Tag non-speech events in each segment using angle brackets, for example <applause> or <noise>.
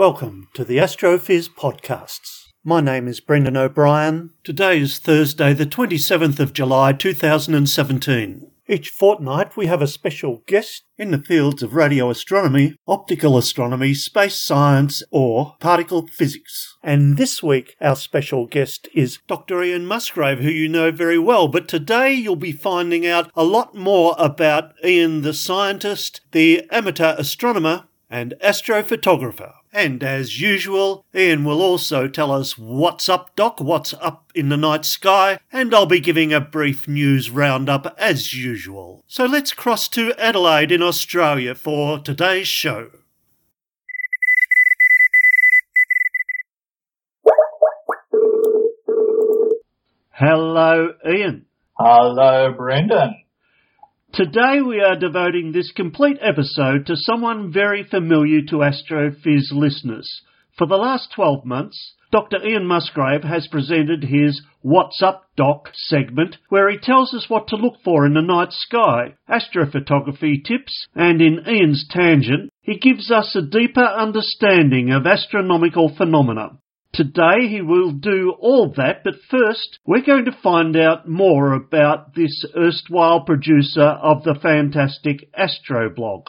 Welcome to the Astrophiz podcasts. My name is Brendan O'Brien. Today is Thursday, the 27th of July 2017. Each fortnight we have a special guest in the fields of radio astronomy, optical astronomy, space science, or particle physics. And this week our special guest is Dr. Ian Musgrave, who you know very well. But today you'll be finding out a lot more about Ian the scientist, the amateur astronomer, and astrophotographer. And as usual, Ian will also tell us what's up, Doc, what's up in the night sky, and I'll be giving a brief news roundup as usual. So let's cross to Adelaide in Australia for today's show. Hello, Ian. Hello, Brendan. Today we are devoting this complete episode to someone very familiar to Astrophiz listeners. For the last 12 months, Dr. Ian Musgrave has presented his What's Up Doc segment where he tells us what to look for in the night sky, astrophotography tips, and in Ian's tangent, he gives us a deeper understanding of astronomical phenomena. Today he will do all that, but first we're going to find out more about this erstwhile producer of the fantastic Astroblog.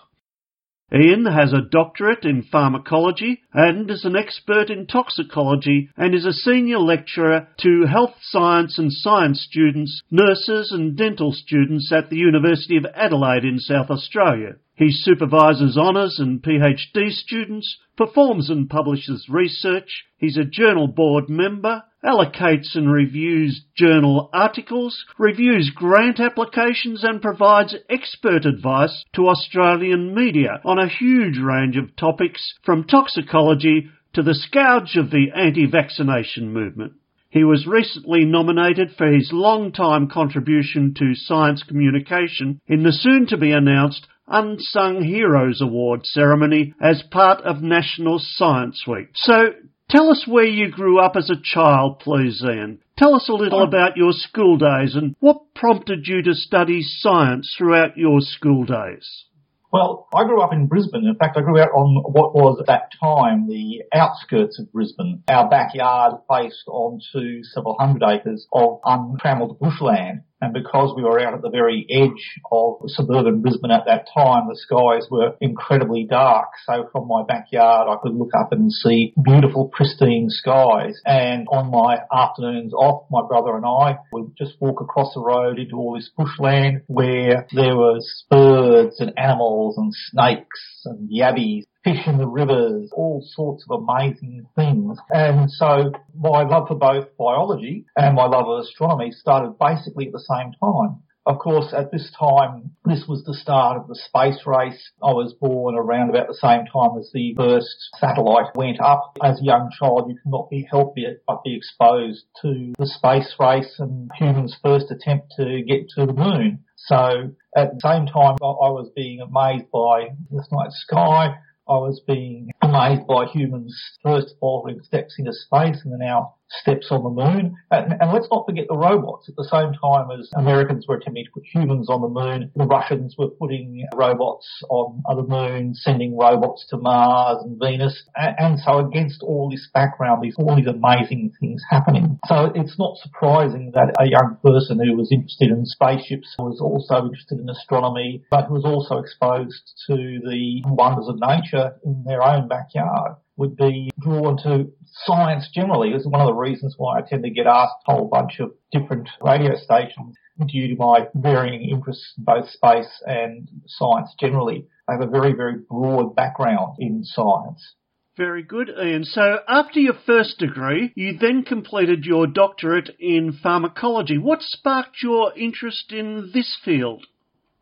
Ian has a doctorate in pharmacology and is an expert in toxicology and is a senior lecturer to health science and science students, nurses and dental students at the University of Adelaide in South Australia. He supervises honours and PhD students, performs and publishes research, he's a journal board member, allocates and reviews journal articles, reviews grant applications and provides expert advice to Australian media on a huge range of topics from toxicology to the scourge of the anti-vaccination movement. He was recently nominated for his long-time contribution to science communication in the soon to be announced Unsung Heroes Award ceremony as part of National Science Week. So, tell us where you grew up as a child, please, Ian. Tell us a little oh. about your school days and what prompted you to study science throughout your school days. Well, I grew up in Brisbane. In fact, I grew up on what was at that time the outskirts of Brisbane. Our backyard faced onto several hundred acres of untrammeled bushland. And because we were out at the very edge of suburban Brisbane at that time, the skies were incredibly dark. So from my backyard, I could look up and see beautiful, pristine skies. And on my afternoons off, my brother and I would just walk across the road into all this bushland where there was birds and animals and snakes and yabbies fish in the rivers, all sorts of amazing things. And so my love for both biology and my love of astronomy started basically at the same time. Of course, at this time, this was the start of the space race. I was born around about the same time as the first satellite went up. As a young child, you cannot be helped but be exposed to the space race and humans' first attempt to get to the moon. So at the same time, I was being amazed by the night sky, I was being amazed by humans' first of faltering steps into space and then our steps on the moon. And, and, let's not forget the robots. At the same time as Americans were attempting to put humans on the moon, the Russians were putting robots on the moon, sending robots to Mars and Venus. And, and so against all this background, these all these amazing things happening. So it's not surprising that a young person who was interested in spaceships was also interested in astronomy, but was also exposed to the wonders of nature in their own backyard would be drawn to science generally. This is one of the reasons why I tend to get asked a whole bunch of different radio stations due to my varying interests in both space and science generally. I have a very, very broad background in science. Very good, Ian. So after your first degree, you then completed your doctorate in pharmacology. What sparked your interest in this field?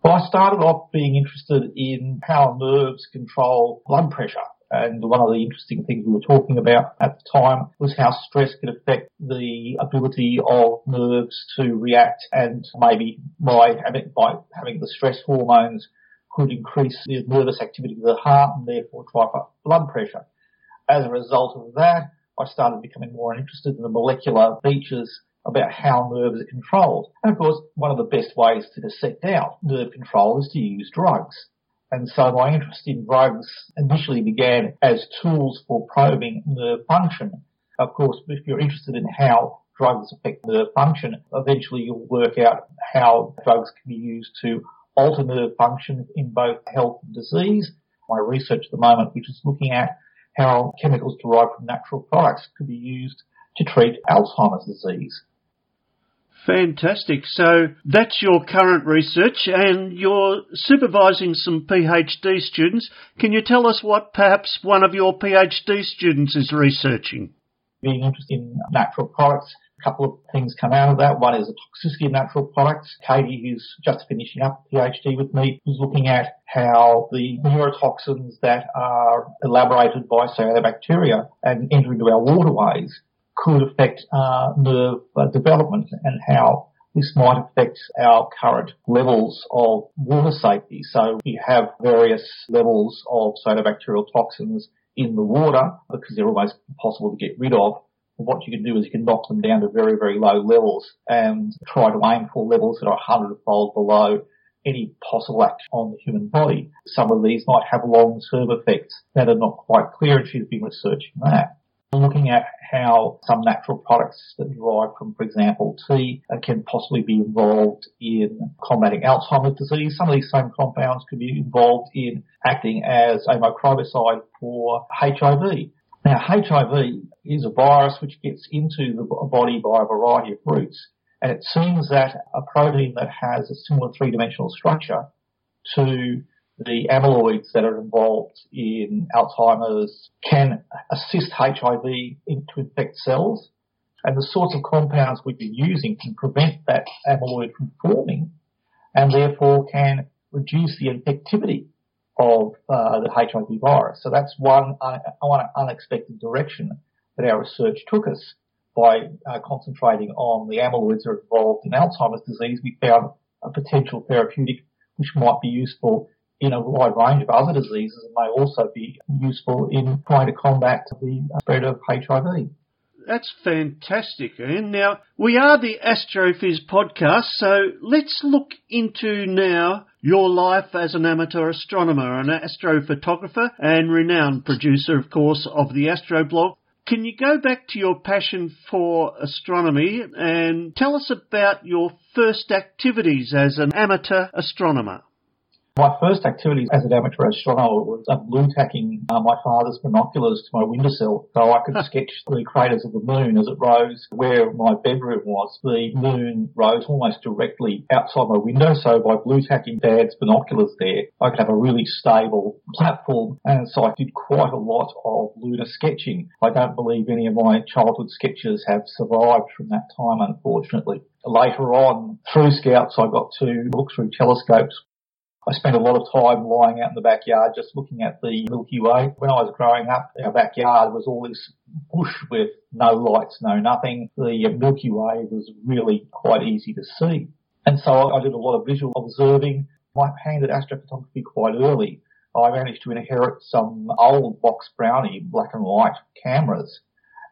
Well, I started off being interested in how nerves control blood pressure. And one of the interesting things we were talking about at the time was how stress could affect the ability of nerves to react and maybe by having, by having the stress hormones could increase the nervous activity of the heart and therefore drive up blood pressure. As a result of that, I started becoming more interested in the molecular features about how nerves are controlled. And of course, one of the best ways to dissect out nerve control is to use drugs. And so my interest in drugs initially began as tools for probing nerve function. Of course, if you're interested in how drugs affect nerve function, eventually you'll work out how drugs can be used to alter nerve function in both health and disease. My research at the moment, which is looking at how chemicals derived from natural products could be used to treat Alzheimer's disease. Fantastic. So that's your current research and you're supervising some PhD students. Can you tell us what perhaps one of your PhD students is researching? Being interested in natural products, a couple of things come out of that. One is the toxicity of natural products. Katie, who's just finishing up a PhD with me, is looking at how the neurotoxins that are elaborated by cyanobacteria and enter into our waterways could affect uh, nerve uh, development and how this might affect our current levels of water safety. So we have various levels of cyanobacterial toxins in the water because they're almost impossible to get rid of. what you can do is you can knock them down to very, very low levels and try to aim for levels that are hundredfold below any possible action on the human body. Some of these might have long-term effects that are not quite clear and she's been researching that looking at how some natural products that derive from, for example, tea uh, can possibly be involved in combating Alzheimer's disease. Some of these same compounds could be involved in acting as a microbicide for HIV. Now, HIV is a virus which gets into the body by a variety of routes, and it seems that a protein that has a similar three-dimensional structure to the amyloids that are involved in Alzheimer's can assist HIV to infect cells. And the sorts of compounds we've been using can prevent that amyloid from forming and therefore can reduce the infectivity of uh, the HIV virus. So that's one, uh, one unexpected direction that our research took us. By uh, concentrating on the amyloids that are involved in Alzheimer's disease, we found a potential therapeutic which might be useful in a wide range of other diseases and may also be useful in trying to combat the uh, spread of HIV. That's fantastic, Ian. Now, we are the Astrophiz podcast, so let's look into now your life as an amateur astronomer, an astrophotographer, and renowned producer, of course, of the Astroblog. Can you go back to your passion for astronomy and tell us about your first activities as an amateur astronomer? My first activity as an amateur astronomer was blue tacking uh, my father's binoculars to my windowsill so I could <laughs> sketch the craters of the moon as it rose where my bedroom was. The moon rose almost directly outside my window, so by blue tacking dad's binoculars there, I could have a really stable platform. And so I did quite a lot of lunar sketching. I don't believe any of my childhood sketches have survived from that time, unfortunately. Later on, through Scouts, I got to look through telescopes I spent a lot of time lying out in the backyard just looking at the Milky Way. When I was growing up, our backyard was all this bush with no lights, no nothing. The Milky Way was really quite easy to see. And so I did a lot of visual observing. My hand at astrophotography quite early. I managed to inherit some old box brownie black and white cameras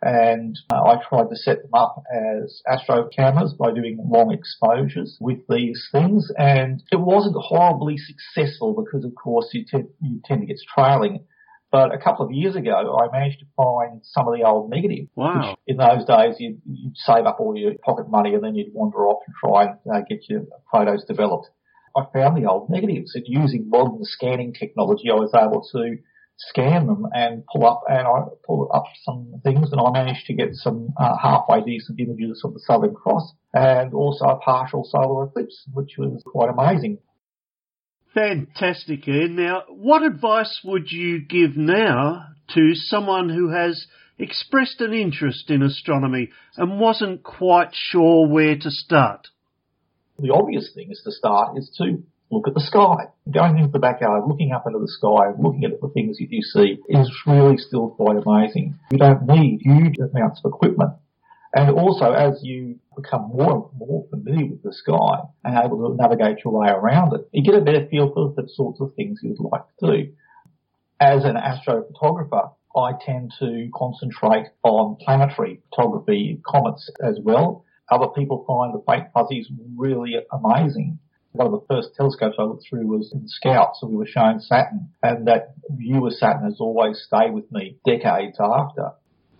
and uh, I tried to set them up as astro cameras by doing long exposures with these things and it wasn't horribly successful because of course you, tend, you tend to get trailing. But a couple of years ago, I managed to find some of the old negatives. Wow. in those days, you'd, you'd, save up all your pocket money and then you'd wander off and try and uh, get your photos developed. I found the old negatives and using modern scanning technology, I was able to scan them and pull up, and I pull up some things, and I managed to get some uh, halfway decent images of the Southern Cross and also a partial solar eclipse, which was quite amazing. Fantastic, Ian. Now, what advice would you give now to someone who has expressed an interest in astronomy and wasn't quite sure where to start? The obvious thing is to start is to look at the sky. Going into the backyard, looking up into the sky, looking at the things that you see is really still quite amazing. You don't need huge amounts of equipment. And also, as you become more and more familiar with the sky and able to navigate your way around it, you get a better feel for the sorts of things you'd like to do. As an astrophotographer, I tend to concentrate on planetary photography, comets as well. Other people find the faint fuzzies really amazing. One of the first telescopes I looked through was in Scout, so we were showing Saturn, and that view of Saturn has always stayed with me decades after.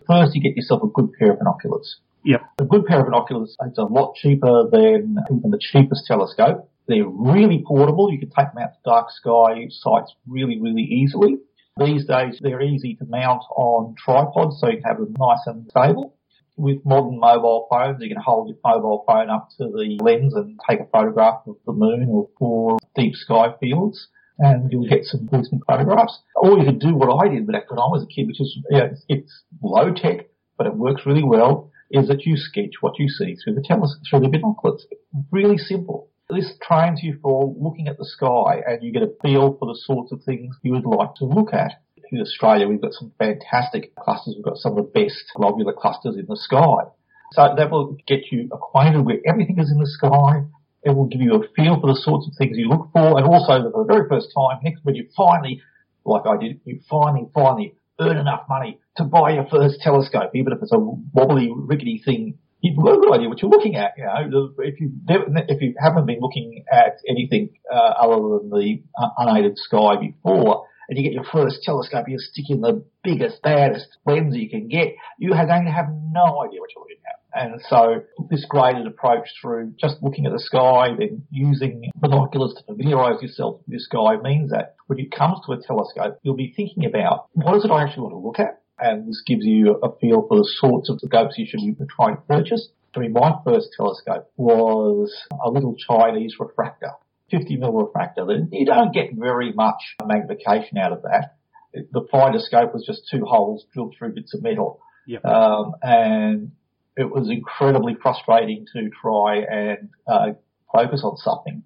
First, you get yourself a good pair of binoculars. Yep. A good pair of binoculars is a lot cheaper than even the cheapest telescope. They're really portable. You can take them out to dark sky sites really, really easily. These days, they're easy to mount on tripods so you can have them nice and stable. With modern mobile phones, you can hold your mobile phone up to the lens and take a photograph of the moon or, or deep sky fields and you'll get some decent photographs. Or you could do what I did back when I was a kid, which is, you know, it's low tech, but it works really well, is that you sketch what you see through the teles- through the binoculars. Really simple. This trains you for looking at the sky and you get a feel for the sorts of things you would like to look at. In Australia, we've got some fantastic clusters. We've got some of the best globular clusters in the sky. So that will get you acquainted with everything is in the sky. It will give you a feel for the sorts of things you look for. And also for the very first time, next when you finally, like I did, you finally, finally earn enough money to buy your first telescope, even if it's a wobbly, rickety thing you've got a good idea what you're looking at. You know, if you if you haven't been looking at anything uh, other than the uh, unaided sky before, and you get your first telescope, you're sticking the biggest, baddest lens you can get, you are going to have no idea what you're looking at. And so this graded approach through just looking at the sky, then using binoculars to familiarise yourself with the sky means that when it comes to a telescope, you'll be thinking about what is it I actually want to look at? and this gives you a feel for the sorts of scopes you should be trying to purchase. I mean, my first telescope was a little Chinese refractor, 50 mm refractor. You don't get very much magnification out of that. The finder scope was just two holes drilled through bits of metal. Yep. Um, and it was incredibly frustrating to try and uh, focus on something.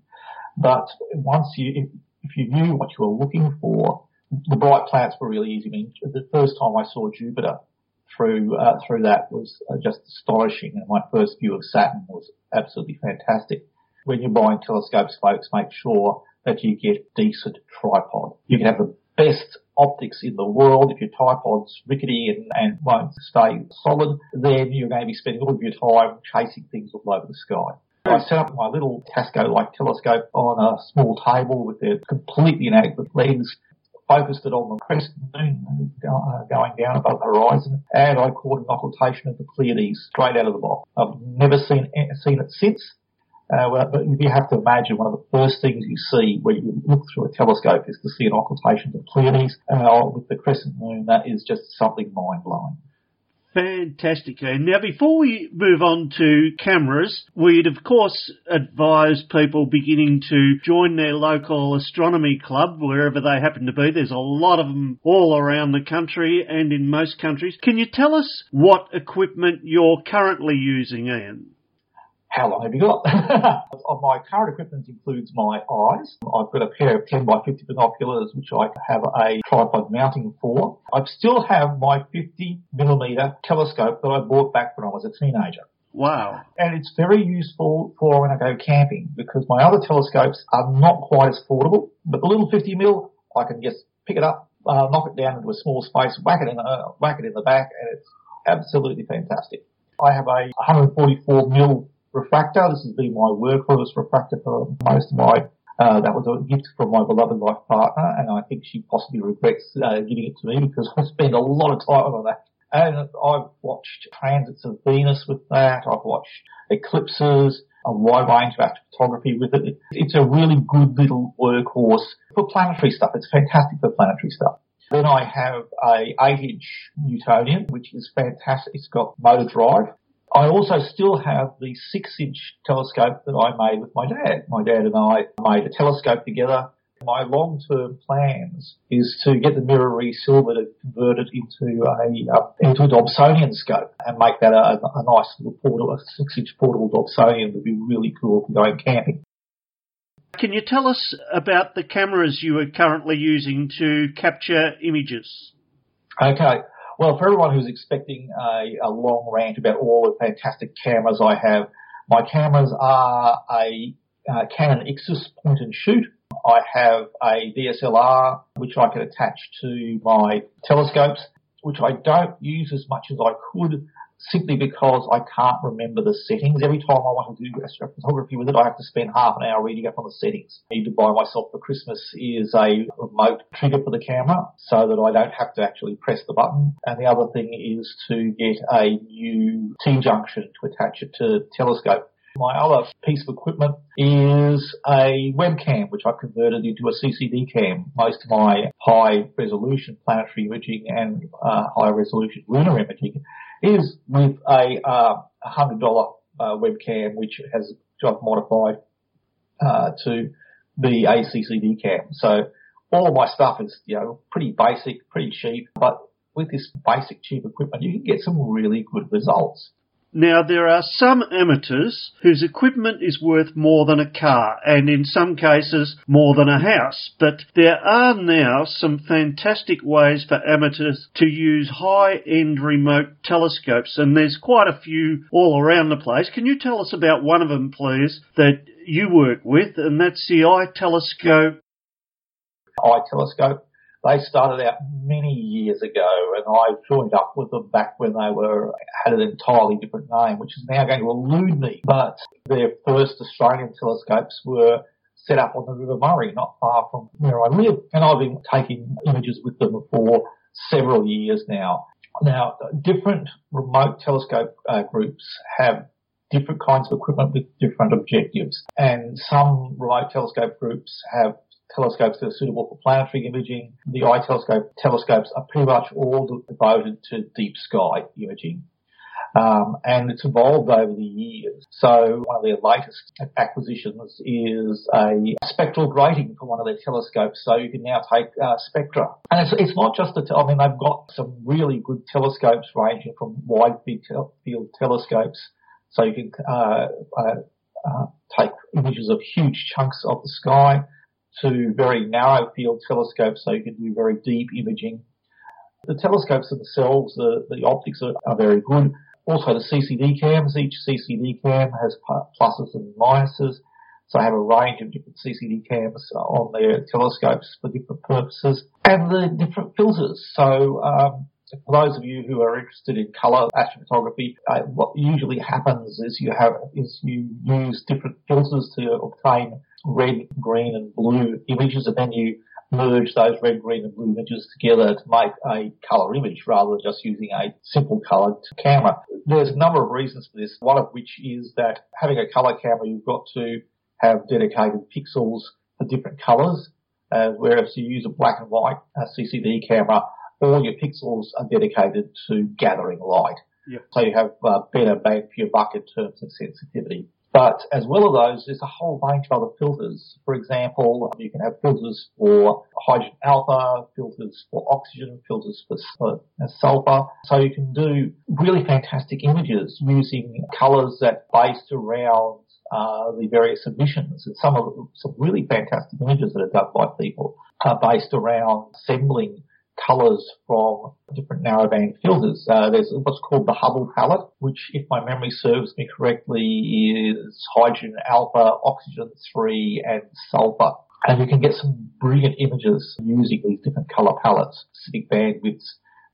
But once you, if you knew what you were looking for, the bright planets were really easy. I mean, the first time I saw Jupiter through uh, through that was uh, just astonishing, and my first view of Saturn was absolutely fantastic. When you're buying telescopes, folks, make sure that you get decent tripod. You can have the best optics in the world. If your tripod's rickety and, and won't stay solid, then you're going to be spending all of your time chasing things all over the sky. I set up my little Tasco-like telescope on a small table with a completely inadequate lens focused it on the crescent moon uh, going down above the horizon, and I caught an occultation of the Pleiades straight out of the box. I've never seen seen it since. Uh, but you have to imagine one of the first things you see when you look through a telescope is to see an occultation of Pleiades uh, with the crescent moon. That is just something mind blowing. Fantastic. Ian. Now, before we move on to cameras, we'd of course advise people beginning to join their local astronomy club wherever they happen to be. There's a lot of them all around the country and in most countries. Can you tell us what equipment you're currently using, Ian? How long have you got? <laughs> my current equipment includes my eyes. I've got a pair of 10 by 50 binoculars, which I have a tripod mounting for. I still have my 50 millimeter telescope that I bought back when I was a teenager. Wow. And it's very useful for when I go camping because my other telescopes are not quite as portable, but the little 50 mil, I can just pick it up, uh, knock it down into a small space, whack it in, uh, whack it in the back, and it's absolutely fantastic. I have a 144 mil refractor. This has been my workhorse refractor for most of my uh, that was a gift from my beloved life partner, and I think she possibly regrets uh, giving it to me because I spent a lot of time on that. And I've watched transits of Venus with that. I've watched eclipses, a wide range of astrophotography with it. It's a really good little workhorse for planetary stuff. It's fantastic for planetary stuff. Then I have a 8 inch Newtonian, which is fantastic. It's got motor drive. I also still have the 6 inch telescope that I made with my dad. My dad and I made a telescope together. My long-term plans is to get the mirror silver to convert it into a uh, into a Dobsonian scope and make that a, a nice little portable, a six-inch portable Dobsonian would be really cool for going camping. Can you tell us about the cameras you are currently using to capture images? Okay. Well, for everyone who's expecting a, a long rant about all the fantastic cameras I have, my cameras are a Canon Ixus point and shoot. I have a DSLR which I can attach to my telescopes, which I don't use as much as I could simply because I can't remember the settings. Every time I want to do astrophotography with it, I have to spend half an hour reading up on the settings. I need to buy myself for Christmas is a remote trigger for the camera so that I don't have to actually press the button. And the other thing is to get a new T-junction to attach it to telescope. My other piece of equipment is a webcam, which I've converted into a CCD cam. Most of my high resolution planetary imaging and uh, high resolution lunar imaging is with a uh, hundred dollar uh, webcam, which has I've modified uh, to be a CCD cam. So all my stuff is you know pretty basic, pretty cheap, but with this basic cheap equipment, you can get some really good results. Now, there are some amateurs whose equipment is worth more than a car, and in some cases more than a house, but there are now some fantastic ways for amateurs to use high-end remote telescopes, and there's quite a few all around the place. Can you tell us about one of them, please, that you work with, and that's the iTelescope iTelescope. They started out many years ago and I joined up with them back when they were, had an entirely different name, which is now going to elude me. But their first Australian telescopes were set up on the River Murray, not far from where I live. And I've been taking images with them for several years now. Now, different remote telescope uh, groups have different kinds of equipment with different objectives. And some remote telescope groups have telescopes that are suitable for planetary imaging. The iTelescope telescopes are pretty much all devoted to deep sky imaging. Um, and it's evolved over the years. So one of their latest acquisitions is a spectral grating for one of their telescopes. So you can now take uh, spectra, and it's, it's not just a. Te- I mean, they've got some really good telescopes ranging from wide field telescopes, so you can uh, uh, uh, take images of huge chunks of the sky to very narrow field telescopes so you can do very deep imaging. The telescopes themselves, the, the optics are, are very good. Also the CCD cams, each CCD cam has pluses and minuses. So I have a range of different CCD cams on their telescopes for different purposes and the different filters. So, um, for those of you who are interested in color astrophotography, uh, what usually happens is you have is you use different filters to obtain red, green and blue images and then you merge those red, green and blue images together to make a colour image rather than just using a simple coloured camera. There's a number of reasons for this, one of which is that having a colour camera you've got to have dedicated pixels for different colours, uh, whereas you use a black and white uh, CCD camera, all your pixels are dedicated to gathering light. Yep. So you have uh, better bang for your buck in terms of sensitivity. But as well as those, there's a whole range of other filters. For example, you can have filters for hydrogen alpha, filters for oxygen, filters for sulfur. So you can do really fantastic images using colors that based around uh, the various emissions. And some of some really fantastic images that are done by people are based around assembling colors from different narrowband filters. Uh, there's what's called the Hubble palette, which, if my memory serves me correctly, is hydrogen alpha, oxygen 3, and sulfur. And you can get some brilliant images using these different color palettes, specific bandwidths.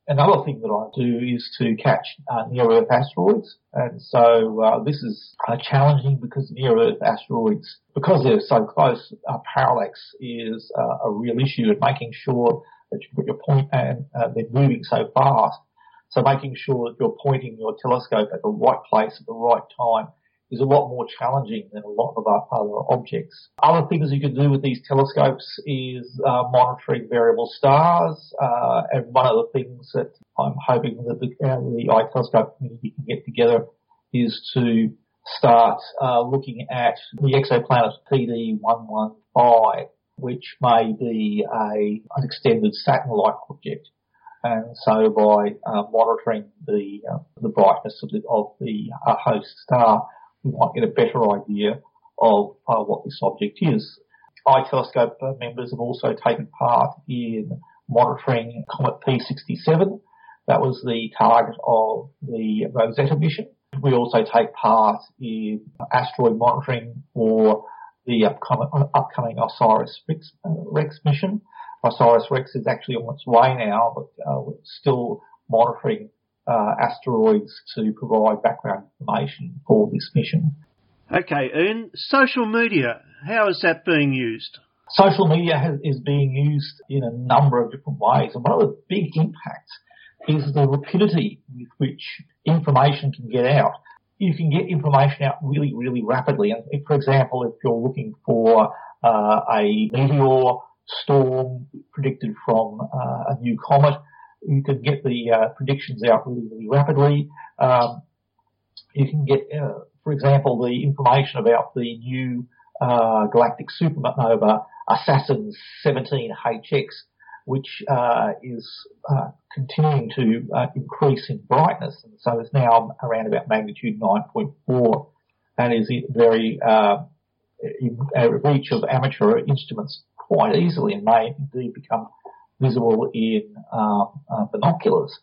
Another thing that I do is to catch uh, near-Earth asteroids, and so uh, this is uh, challenging because near-Earth asteroids, because they're so close, uh, parallax is uh, a real issue, and making sure that you put your point and uh, they're moving so fast. So making sure that you're pointing your telescope at the right place at the right time is a lot more challenging than a lot of other objects. Other things you can do with these telescopes is uh, monitoring variable stars, uh, and one of the things that I'm hoping that the, uh, the iTelescope community can get together is to start uh, looking at the exoplanet PD115, which may be a, an extended Saturn-like object. And so by uh, monitoring the uh, the brightness of the, of the uh, host star, we might get a better idea of uh, what this object is. iTelescope members have also taken part in monitoring Comet P67. That was the target of the Rosetta mission. We also take part in asteroid monitoring for the upcoming, upcoming OSIRIS Rex, uh, Rex mission. OSIRIS Rex is actually on its way now, but uh, we're still monitoring uh, asteroids to provide background information for this mission. Okay, Ian, social media, how is that being used? Social media has, is being used in a number of different ways, and one of the big impacts is the rapidity with which information can get out. You can get information out really, really rapidly. And for example, if you're looking for uh, a meteor storm predicted from uh, a new comet, you can get the uh, predictions out really, really rapidly. Um, you can get, uh, for example, the information about the new uh, galactic supernova Assassin 17HX, which uh, is uh, continuing to uh, increase in brightness, and so it's now around about magnitude 9.4, and is very in reach of amateur instruments quite easily, and may indeed become visible in uh, binoculars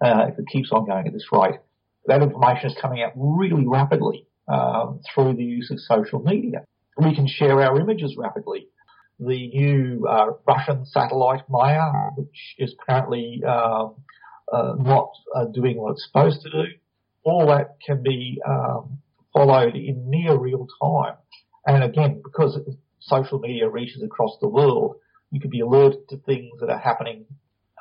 uh, if it keeps on going at this rate. That information is coming out really rapidly um, through the use of social media. We can share our images rapidly. The new uh, Russian satellite Mayak, which is currently um, uh, not uh, doing what it's supposed to do, all that can be um, followed in near real time. And again, because social media reaches across the world, you could be alerted to things that are happening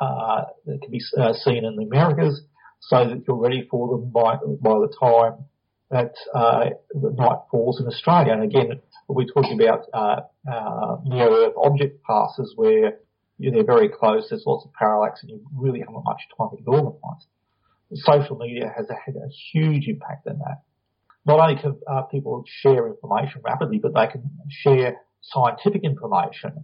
uh, that can be uh, seen in the Americas, so that you're ready for them by by the time that uh, the night falls in Australia. And again, we're talking about uh, near Earth object passes where you they're very close. There's lots of parallax, and you really haven't much time to ignore them. Social media has had a huge impact on that. Not only can uh, people share information rapidly, but they can share scientific information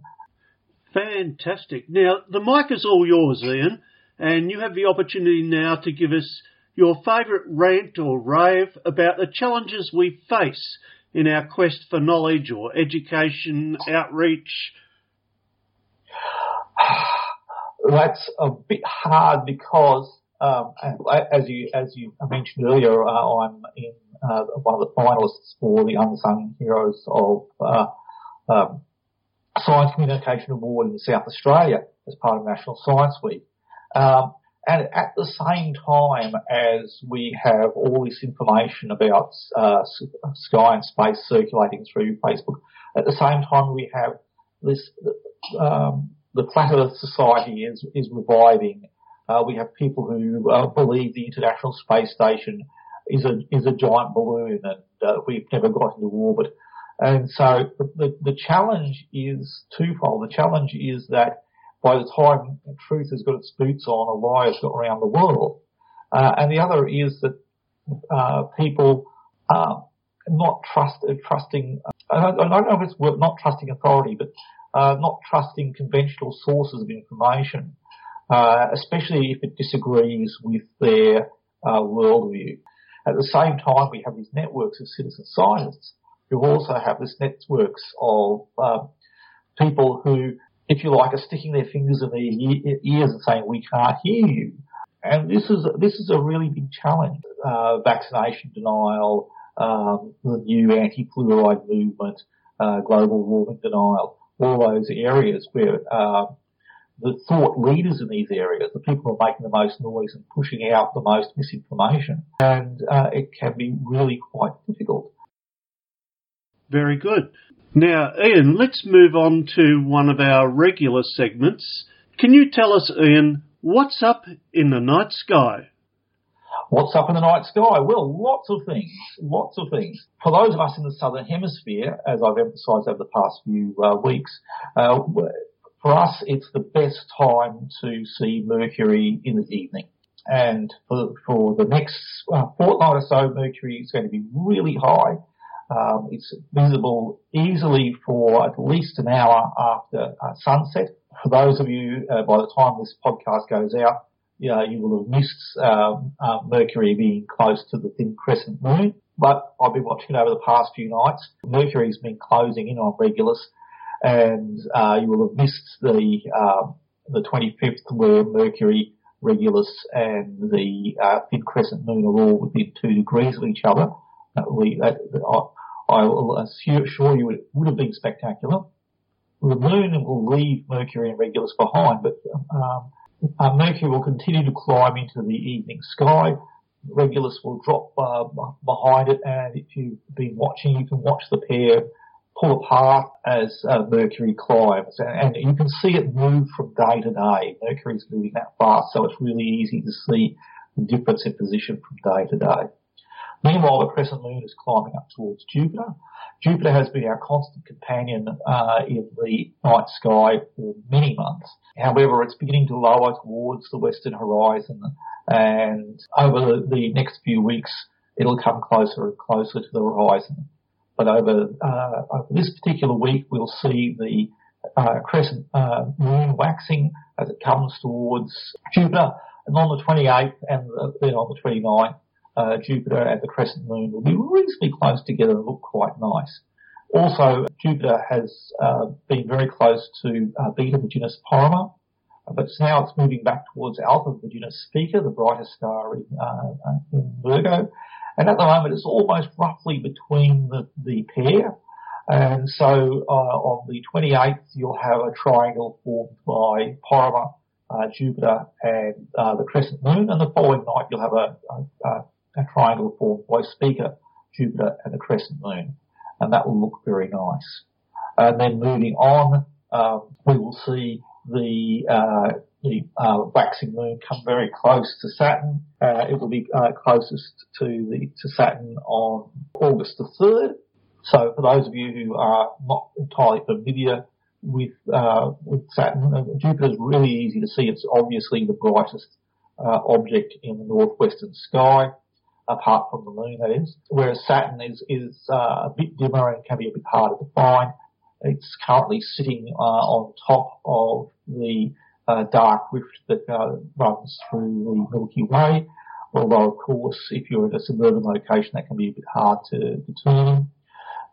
Fantastic. Now, the mic is all yours, Ian, and you have the opportunity now to give us your favourite rant or rave about the challenges we face in our quest for knowledge or education, outreach. <sighs> That's a bit hard because, um, as you as you mentioned earlier, uh, I'm in uh, one of the finalists for the Unsung Heroes of uh, um, Science Communication Award in South Australia as part of National Science Week. Um, and at the same time as we have all this information about uh, sky and space circulating through Facebook, at the same time we have this um, the flat Earth Society is is reviving. Uh, we have people who uh, believe the International Space Station is a is a giant balloon and uh, we've never got into orbit. And so the, the challenge is twofold. The challenge is that by the time truth has got its boots on, a lie has got around the world. Uh, and the other is that uh, people are not trust, trusting, I don't, I don't know if it's not trusting authority, but uh, not trusting conventional sources of information, uh, especially if it disagrees with their uh, worldview. At the same time, we have these networks of citizen scientists you also have this networks of people who, if you like, are sticking their fingers in their ears and saying, "We can't hear you." And this is this is a really big challenge. Uh, vaccination denial, um, the new anti-fluoride movement, uh, global warming denial, all those areas where uh, the thought leaders in these areas, the people who are making the most noise and pushing out the most misinformation, and uh, it can be really quite difficult. Very good. Now, Ian, let's move on to one of our regular segments. Can you tell us, Ian, what's up in the night sky? What's up in the night sky? Well, lots of things, lots of things. For those of us in the southern hemisphere, as I've emphasised over the past few uh, weeks, uh, for us it's the best time to see Mercury in the evening. And for, for the next uh, fortnight or so, Mercury is going to be really high. Um, it's visible easily for at least an hour after uh, sunset. For those of you, uh, by the time this podcast goes out, you, know, you will have missed um, uh, Mercury being close to the thin crescent moon. But I've been watching it over the past few nights. Mercury's been closing in on Regulus, and uh, you will have missed the um, the 25th where Mercury, Regulus, and the uh, thin crescent moon are all within two degrees of each other. We, I, I will assure you it would have been spectacular. The moon will leave Mercury and Regulus behind, but um, uh, Mercury will continue to climb into the evening sky. Regulus will drop uh, behind it, and if you've been watching, you can watch the pair pull apart as uh, Mercury climbs, and, and, you can see it move from day to day. Mercury's moving that fast, so it's really easy to see the difference in position from day to day. Meanwhile, the crescent moon is climbing up towards Jupiter. Jupiter has been our constant companion uh, in the night sky for many months. However, it's beginning to lower towards the western horizon, and over the, next few weeks, it'll come closer and closer to the horizon. But over, uh, over this particular week, we'll see the uh, crescent uh, moon waxing as it comes towards Jupiter, and on the 28th and then on the 29th, uh, Jupiter and the crescent moon will be reasonably close together and look quite nice. Also, Jupiter has uh, been very close to uh, Beta Virginis Porrima, but now it's moving back towards Alpha Virginis Spica, the brightest star in, uh, uh, in Virgo. And at the moment, it's almost roughly between the, the pair. And so uh, on the 28th, you'll have a triangle formed by Porrima, uh, Jupiter, and uh, the crescent moon. And the following night, you'll have a, a, a triangle formed by Spica, Jupiter, and the crescent moon. And that will look very nice. And then moving on, um, we will see the uh, the uh, waxing moon come very close to Saturn. Uh, it will be uh, closest to the to Saturn on August the third. So for those of you who are not entirely familiar with uh, with Saturn, uh, Jupiter is really easy to see. It's obviously the brightest object in the northwestern sky apart from the moon, that is. Whereas Saturn is is uh, a bit dimmer and can be a bit harder to find. It's currently sitting uh, on top of the uh, dark rift that uh, runs through the Milky Way. Although, of course, if you're in a suburban location, that can be a bit hard to determine.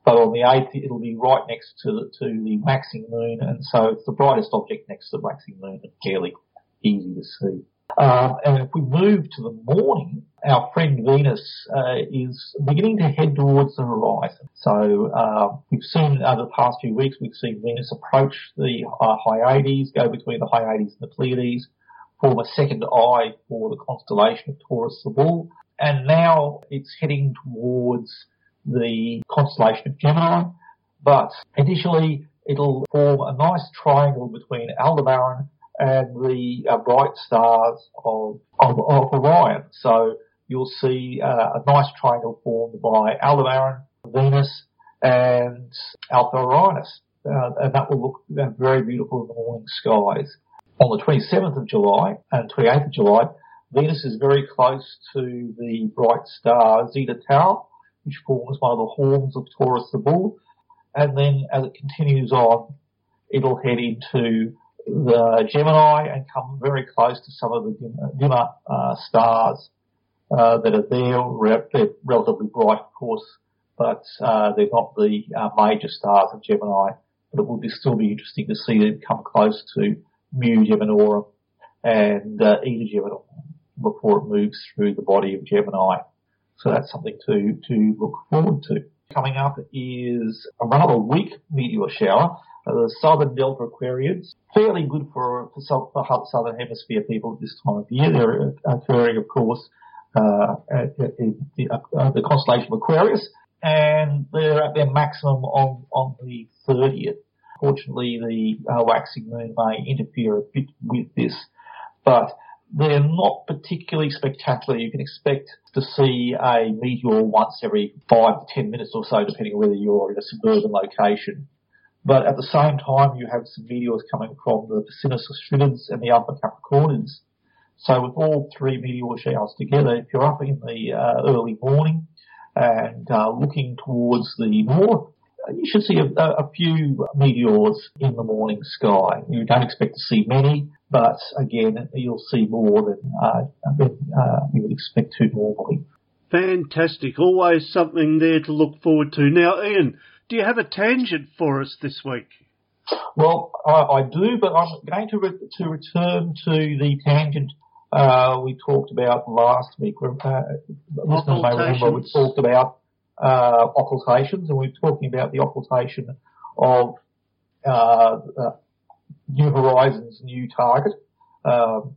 But on the 8th, it'll be right next to the, to the waxing moon, and so it's the brightest object next to the waxing moon and fairly easy to see. Um, and if we move to the morning, our friend Venus uh, is beginning to head towards the horizon. So uh, we've seen over the past few weeks, we've seen Venus approach the uh, Hyades, go between the Hyades and the Pleiades, form a second eye for the constellation of Taurus the Bull, and now it's heading towards the constellation of Gemini. But initially, it'll form a nice triangle between Aldebaran and the uh, bright stars of, of, of, Orion. So you'll see uh, a nice triangle formed by Aldebaran, Venus, and Alpha Orionis. Uh, and that will look uh, very beautiful in the morning skies. On the 27th of July and 28th of July, Venus is very close to the bright star Zeta Tau, which forms one of the horns of Taurus the Bull. And then as it continues on, it'll head into the Gemini and come very close to some of the dimmer uh, stars uh, that are there. They're relatively bright, of course, but uh, they're not the uh, major stars of Gemini. But it will still be interesting to see them come close to Mu Geminorum and uh, Eta Geminorum before it moves through the body of Gemini. So that's something to to look forward to. Coming up is a rather weak meteor shower uh, the southern Delta Aquariids, fairly good for, for, for southern hemisphere people at this time of year. They're occurring, of course, uh, in the, uh, the constellation of Aquarius, and they're at their maximum on, on the 30th. Fortunately, the uh, waxing moon may interfere a bit with this, but they're not particularly spectacular. You can expect to see a meteor once every five to ten minutes or so, depending on whether you're in a suburban location. But at the same time, you have some meteors coming from the Piscis Austrinids and the Alpha Capricornids. So with all three meteor showers together, if you're up in the uh, early morning and uh, looking towards the north, you should see a, a, few meteors in the morning sky. You don't expect to see many, but again, you'll see more than, uh, than uh, you would expect to normally. Fantastic. Always something there to look forward to. Now, Ian, do you have a tangent for us this week? Well, I, I do, but I'm going to, re- to return to the tangent uh, we talked about last week. Uh, listeners may remember we talked about uh, occultations, and we are talking about the occultation of uh, uh, New Horizons' new target, um,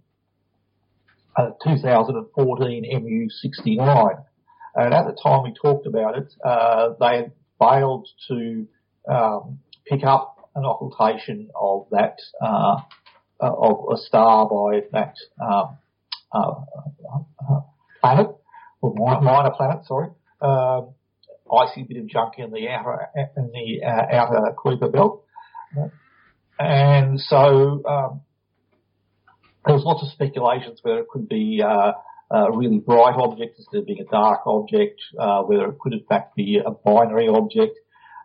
2014 MU69. And at the time we talked about it, they had failed to um, pick up an occultation of that of a star by that um, uh, uh, planet, or minor planet, sorry, um, icy bit of junk in the outer in the uh, outer Kuiper belt, and so um, there was lots of speculations whether it could be uh, a really bright object instead of being a dark object, uh, whether it could in fact be a binary object,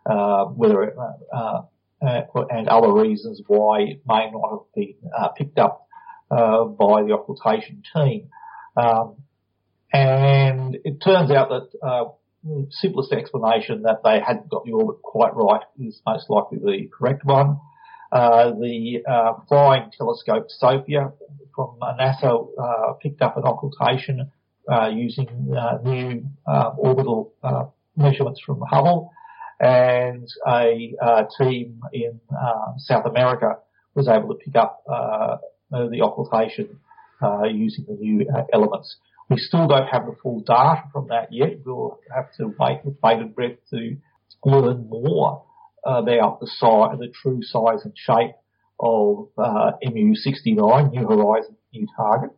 uh, whether it, and other reasons why it may not have been picked up uh, by the occultation team. Um, and it turns out that uh, the simplest explanation that they hadn't got the orbit quite right is most likely the correct one. Uh, the uh, flying telescope SOFIA from NASA uh, picked up an occultation uh, using new orbital measurements from Hubble, and a team in South America was able to pick up uh, the occultation uh, using the new uh, elements. We still don't have the full data from that yet. We'll have to wait with bated breath to learn more about the size, the true size and shape of uh, MU69, New Horizon, New Target.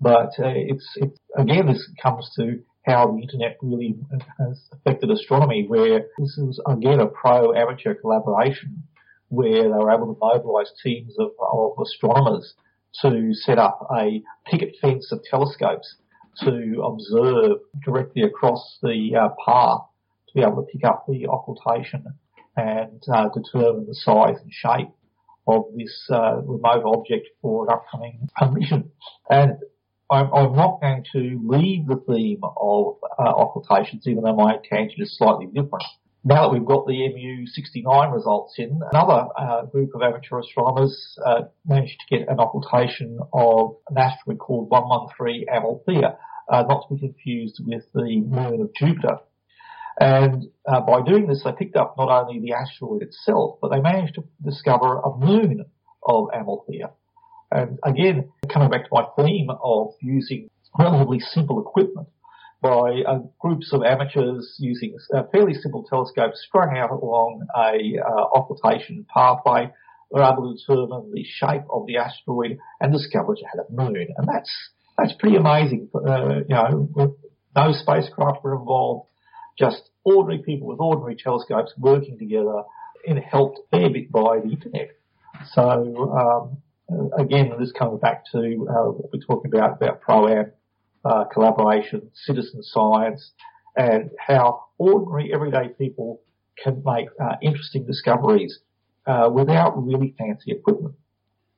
But uh, it's, it's again, this comes to how the internet really has affected astronomy, where this is again a pro-amateur collaboration, where they were able to mobilise teams of, of astronomers to set up a picket fence of telescopes to observe directly across the uh, path to be able to pick up the occultation and uh, determine the size and shape of this uh, remote object for an upcoming mission. And I'm, I'm, not going to leave the theme of uh, occultations, even though my tangent is slightly different. Now that we've got the MU69 results in, another uh, group of amateur astronomers uh, managed to get an occultation of an asteroid called 113 Amalthea, uh, not to be confused with the moon of Jupiter. And uh, by doing this, they picked up not only the asteroid itself, but they managed to discover a moon of Amalthea. And again, coming back to my theme of using relatively simple equipment, by uh, groups of amateurs using a fairly simple telescopes strung out along a uh, occultation pathway. They're able to determine the shape of the asteroid and discover it had a moon. And that's, that's pretty amazing. Uh, you know, no spacecraft were involved, just ordinary people with ordinary telescopes working together and helped a bit by the internet. So, um, again, this comes back to uh, what we're talking about, about PROAM uh, collaboration, citizen science, and how ordinary everyday people can make uh, interesting discoveries uh, without really fancy equipment.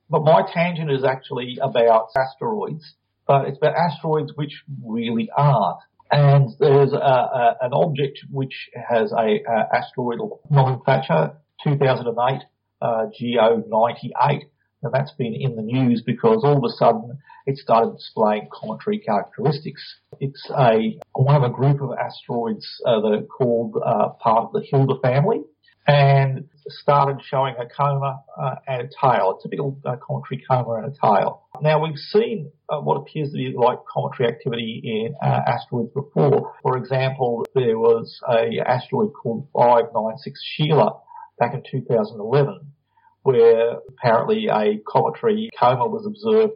But my tangent is actually about asteroids, but it's about asteroids which really aren't. And there's a, a, an object which has a, a asteroidal nomenclature, 2008 uh, GO98, and that's been in the news because all of a sudden it started displaying cometary characteristics. It's a one of a group of asteroids uh, that are called uh, part of the Hilda family, and started showing a coma uh, and a tail, a typical uh, cometary coma and a tail. Now we've seen uh, what appears to be like cometary activity in uh, asteroids before. For example, there was a asteroid called 596 Scheila back in 2011 where apparently a cometary coma was observed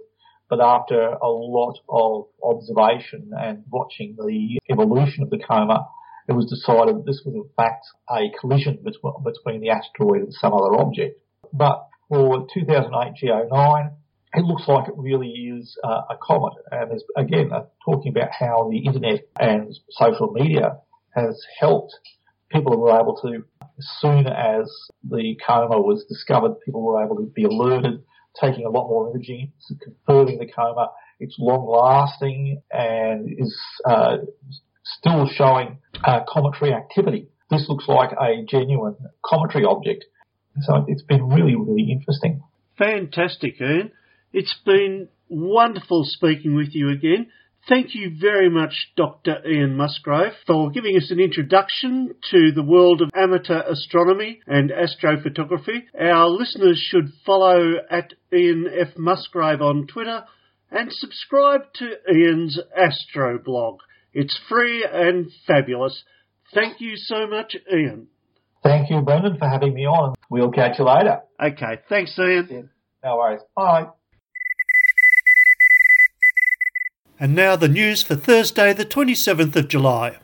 But after a lot of observation and watching the evolution of the coma, it was decided that this was in fact a collision between the asteroid and some other object. But for 2008 GO9, it looks like it really is uh, a comet. And again, uh, talking about how the internet and social media has helped people were able to, as soon as the coma was discovered, people were able to be alerted, taking a lot more imaging, confirming the coma. It's long lasting and is uh, still showing uh, cometary activity. This looks like a genuine cometary object. So it's been really, really interesting. Fantastic, Ian. It's been wonderful speaking with you again. Thank you very much, Dr. Ian Musgrave, for giving us an introduction to the world of amateur astronomy and astrophotography. Our listeners should follow at Ian F. Musgrave on Twitter and subscribe to Ian's Astro blog. It's free and fabulous. Thank you so much, Ian. Thank you, Brendan, for having me on. We'll catch you later. Okay, thanks, Ian. No worries. Bye. And now the news for Thursday, the 27th of July.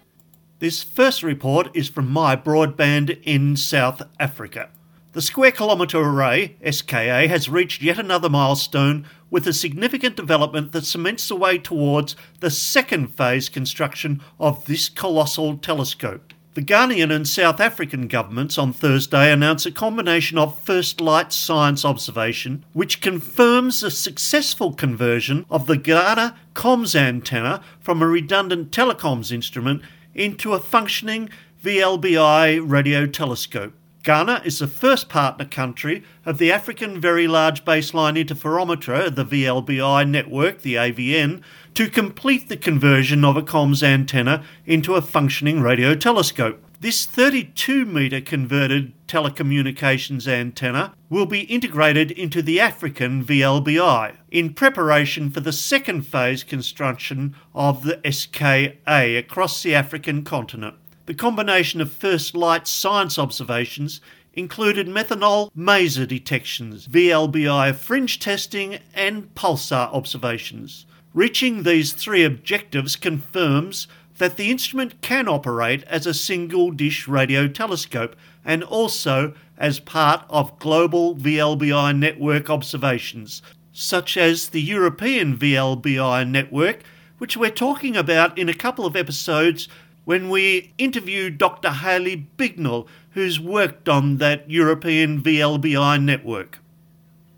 This first report is from MyBroadband in South Africa. The Square Kilometre Array, SKA, has reached yet another milestone with a significant development that cements the way towards the second phase construction of this colossal telescope. The Ghanaian and South African governments on Thursday announced a combination of first light science observation, which confirms the successful conversion of the Ghana comms antenna from a redundant telecoms instrument into a functioning VLBI radio telescope. Ghana is the first partner country of the African Very Large Baseline Interferometer, the VLBI network, the AVN, to complete the conversion of a comms antenna into a functioning radio telescope. This 32 metre converted telecommunications antenna will be integrated into the African VLBI in preparation for the second phase construction of the SKA across the African continent. The combination of first light science observations included methanol maser detections, VLBI fringe testing, and pulsar observations. Reaching these three objectives confirms that the instrument can operate as a single dish radio telescope and also as part of global VLBI network observations, such as the European VLBI network, which we're talking about in a couple of episodes when we interviewed Dr. Hayley Bignall, who's worked on that European VLBI network.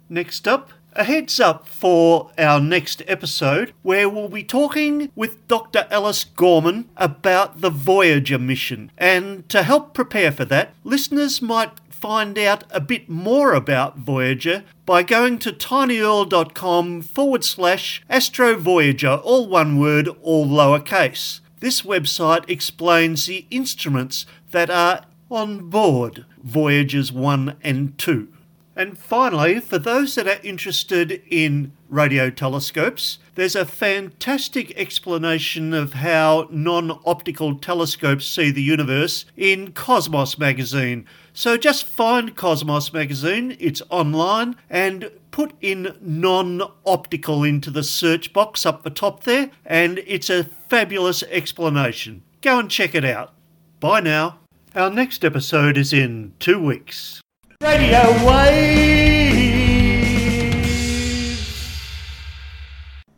Next up, a heads up for our next episode where we'll be talking with Dr. Alice Gorman about the Voyager mission. And to help prepare for that, listeners might find out a bit more about Voyager by going to tinyurl.com forward slash Astro Voyager, all one word, all lowercase. This website explains the instruments that are on board Voyagers 1 and 2. And finally, for those that are interested in radio telescopes, there's a fantastic explanation of how non optical telescopes see the universe in Cosmos magazine. So just find Cosmos magazine, it's online, and put in non optical into the search box up the top there, and it's a fabulous explanation. Go and check it out. Bye now. Our next episode is in two weeks. Radio Wave!